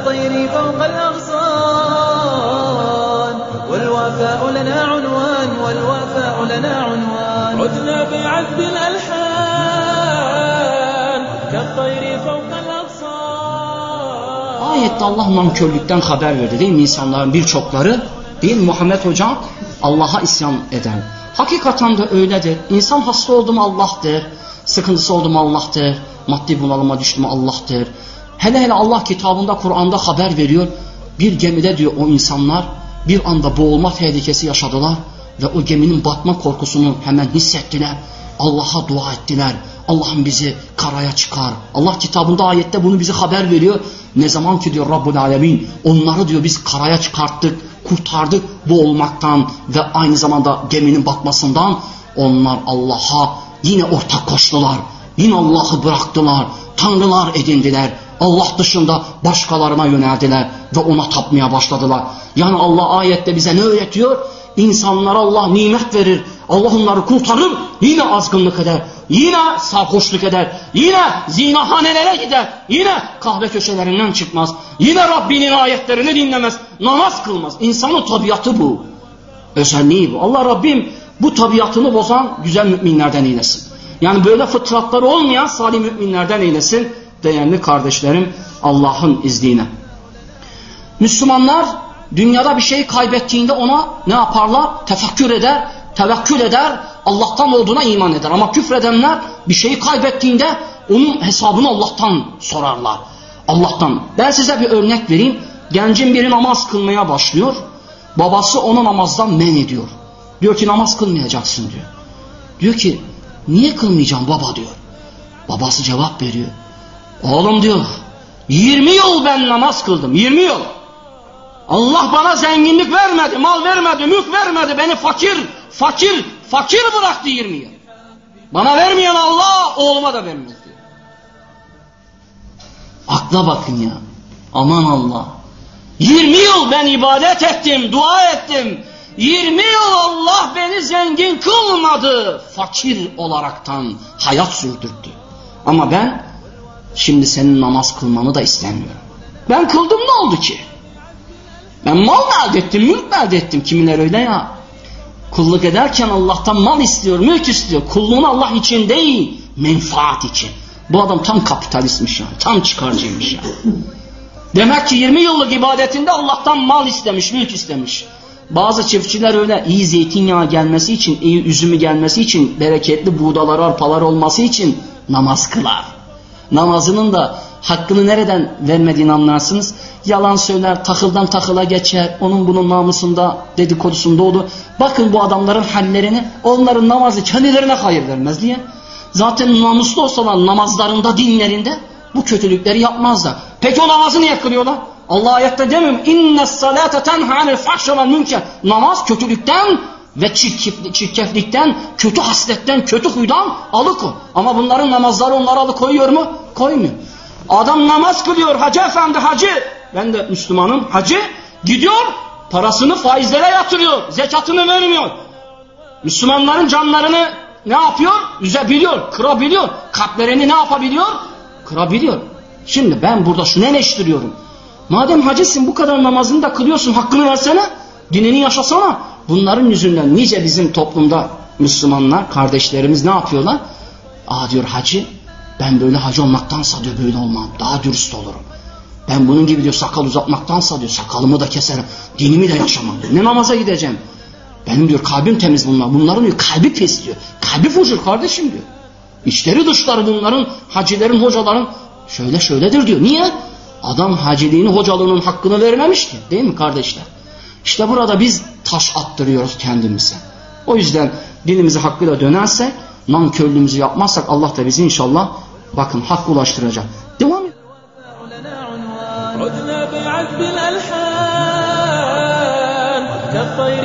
كالطير فوق الأغصان والوفاء لنا عنوان والوفاء لنا عنوان عدنا بعذب الألحان كالطير فوق الأغصان Ayette Allah nankörlükten haber verdi değil mi insanların birçokları değil mi Muhammed Hocam Allah'a isyan eden. Hakikaten de öyledir. İnsan hasta oldu mu Allah'tır. Sıkıntısı oldu mu Allah'tır. Maddi bunalıma düştü mü Allah'tır. Hele hele Allah kitabında Kur'an'da haber veriyor. Bir gemide diyor o insanlar bir anda boğulma tehlikesi yaşadılar ve o geminin batma korkusunu hemen hissettiler. Allah'a dua ettiler. Allah'ım bizi karaya çıkar. Allah kitabında ayette bunu bize haber veriyor. Ne zaman ki diyor Rabbul Alemin onları diyor biz karaya çıkarttık, kurtardık boğulmaktan ve aynı zamanda geminin batmasından onlar Allah'a yine ortak koştular. Yine Allah'ı bıraktılar. Tanrılar edindiler. Allah dışında başkalarına yöneldiler ve ona tapmaya başladılar. Yani Allah ayette bize ne öğretiyor? İnsanlara Allah nimet verir. Allah onları kurtarır. Yine azgınlık eder. Yine sarhoşluk eder. Yine zinahanelere gider. Yine kahve köşelerinden çıkmaz. Yine Rabbinin ayetlerini dinlemez. Namaz kılmaz. İnsanın tabiatı bu. Özelliği bu. Allah Rabbim bu tabiatını bozan güzel müminlerden eylesin. Yani böyle fıtratları olmayan salih müminlerden eylesin. Değerli kardeşlerim Allah'ın izniyle. Müslümanlar dünyada bir şeyi kaybettiğinde ona ne yaparlar? Tefekkür eder, tevekkül eder, Allah'tan olduğuna iman eder. Ama küfredenler bir şeyi kaybettiğinde onun hesabını Allah'tan sorarlar. Allah'tan. Ben size bir örnek vereyim. Gencin biri namaz kılmaya başlıyor. Babası onu namazdan men ediyor. Diyor ki namaz kılmayacaksın diyor. Diyor ki niye kılmayacağım baba diyor. Babası cevap veriyor. Oğlum diyor 20 yıl ben namaz kıldım 20 yıl. Allah bana zenginlik vermedi, mal vermedi, mülk vermedi. Beni fakir, fakir, fakir bıraktı 20 yıl. Bana vermeyen Allah oğluma da vermez diyor. Akla bakın ya. Aman Allah. 20 yıl ben ibadet ettim, dua ettim. 20 yıl Allah beni zengin kılmadı. Fakir olaraktan hayat sürdürdü. Ama ben şimdi senin namaz kılmanı da istemiyorum. Ben kıldım ne oldu ki? Ben mal mı elde ettim, mülk mü elde ettim? Kimiler öyle ya. Kulluk ederken Allah'tan mal istiyor, mülk istiyor. Kulluğunu Allah için değil, menfaat için. Bu adam tam kapitalistmiş yani, tam çıkarcıymış yani. Demek ki 20 yıllık ibadetinde Allah'tan mal istemiş, mülk istemiş. Bazı çiftçiler öyle iyi zeytinyağı gelmesi için, iyi üzümü gelmesi için, bereketli buğdalar, arpalar olması için namaz kılar. Namazının da hakkını nereden vermediğini anlarsınız. Yalan söyler, takıldan takıla geçer, onun bunun namusunda, dedikodusunda olur. Bakın bu adamların hallerini, onların namazı kendilerine hayır vermez diye. Zaten namuslu olsalar namazlarında, dinlerinde bu kötülükleri yapmazlar. Peki o namazı niye kılıyorlar? Allah ayette demiyor mu? İnne salate tenha anil fahşe vel münker. Namaz kötülükten ve çirkeflikten, kötü hasletten, kötü huydan alıko. Ama bunların namazları onları alıkoyuyor mu? Koymuyor. Adam namaz kılıyor hacı efendi hacı. Ben de Müslümanım hacı. Gidiyor parasını faizlere yatırıyor. Zekatını vermiyor. Müslümanların canlarını ne yapıyor? Üzebiliyor, kırabiliyor. Kalplerini ne yapabiliyor? Kırabiliyor. Şimdi ben burada şunu eleştiriyorum. Madem hacısın bu kadar namazını da kılıyorsun hakkını versene. Dinini yaşasana. Bunların yüzünden nice bizim toplumda Müslümanlar, kardeşlerimiz ne yapıyorlar? Aa diyor hacı ben böyle hacı olmaktansa diyor böyle olmam. Daha dürüst olurum. Ben bunun gibi diyor sakal uzatmaktansa diyor sakalımı da keserim. Dinimi de yaşamam. Ne namaza gideceğim? Benim diyor kalbim temiz bunlar. Bunların diyor kalbi pis diyor. Kalbi fucur kardeşim diyor. İçleri dışları bunların hacilerin hocaların şöyle şöyledir diyor. Niye? Adam haciliğini hocalığının hakkını vermemiş ki. Değil mi kardeşler? İşte burada biz taş attırıyoruz kendimize. O yüzden dinimizi hakkıyla dönersek, nankörlüğümüzü yapmazsak Allah da bizi inşallah bakın hak ulaştıracak. Devam et. عدنا بعذب الألحان كالطير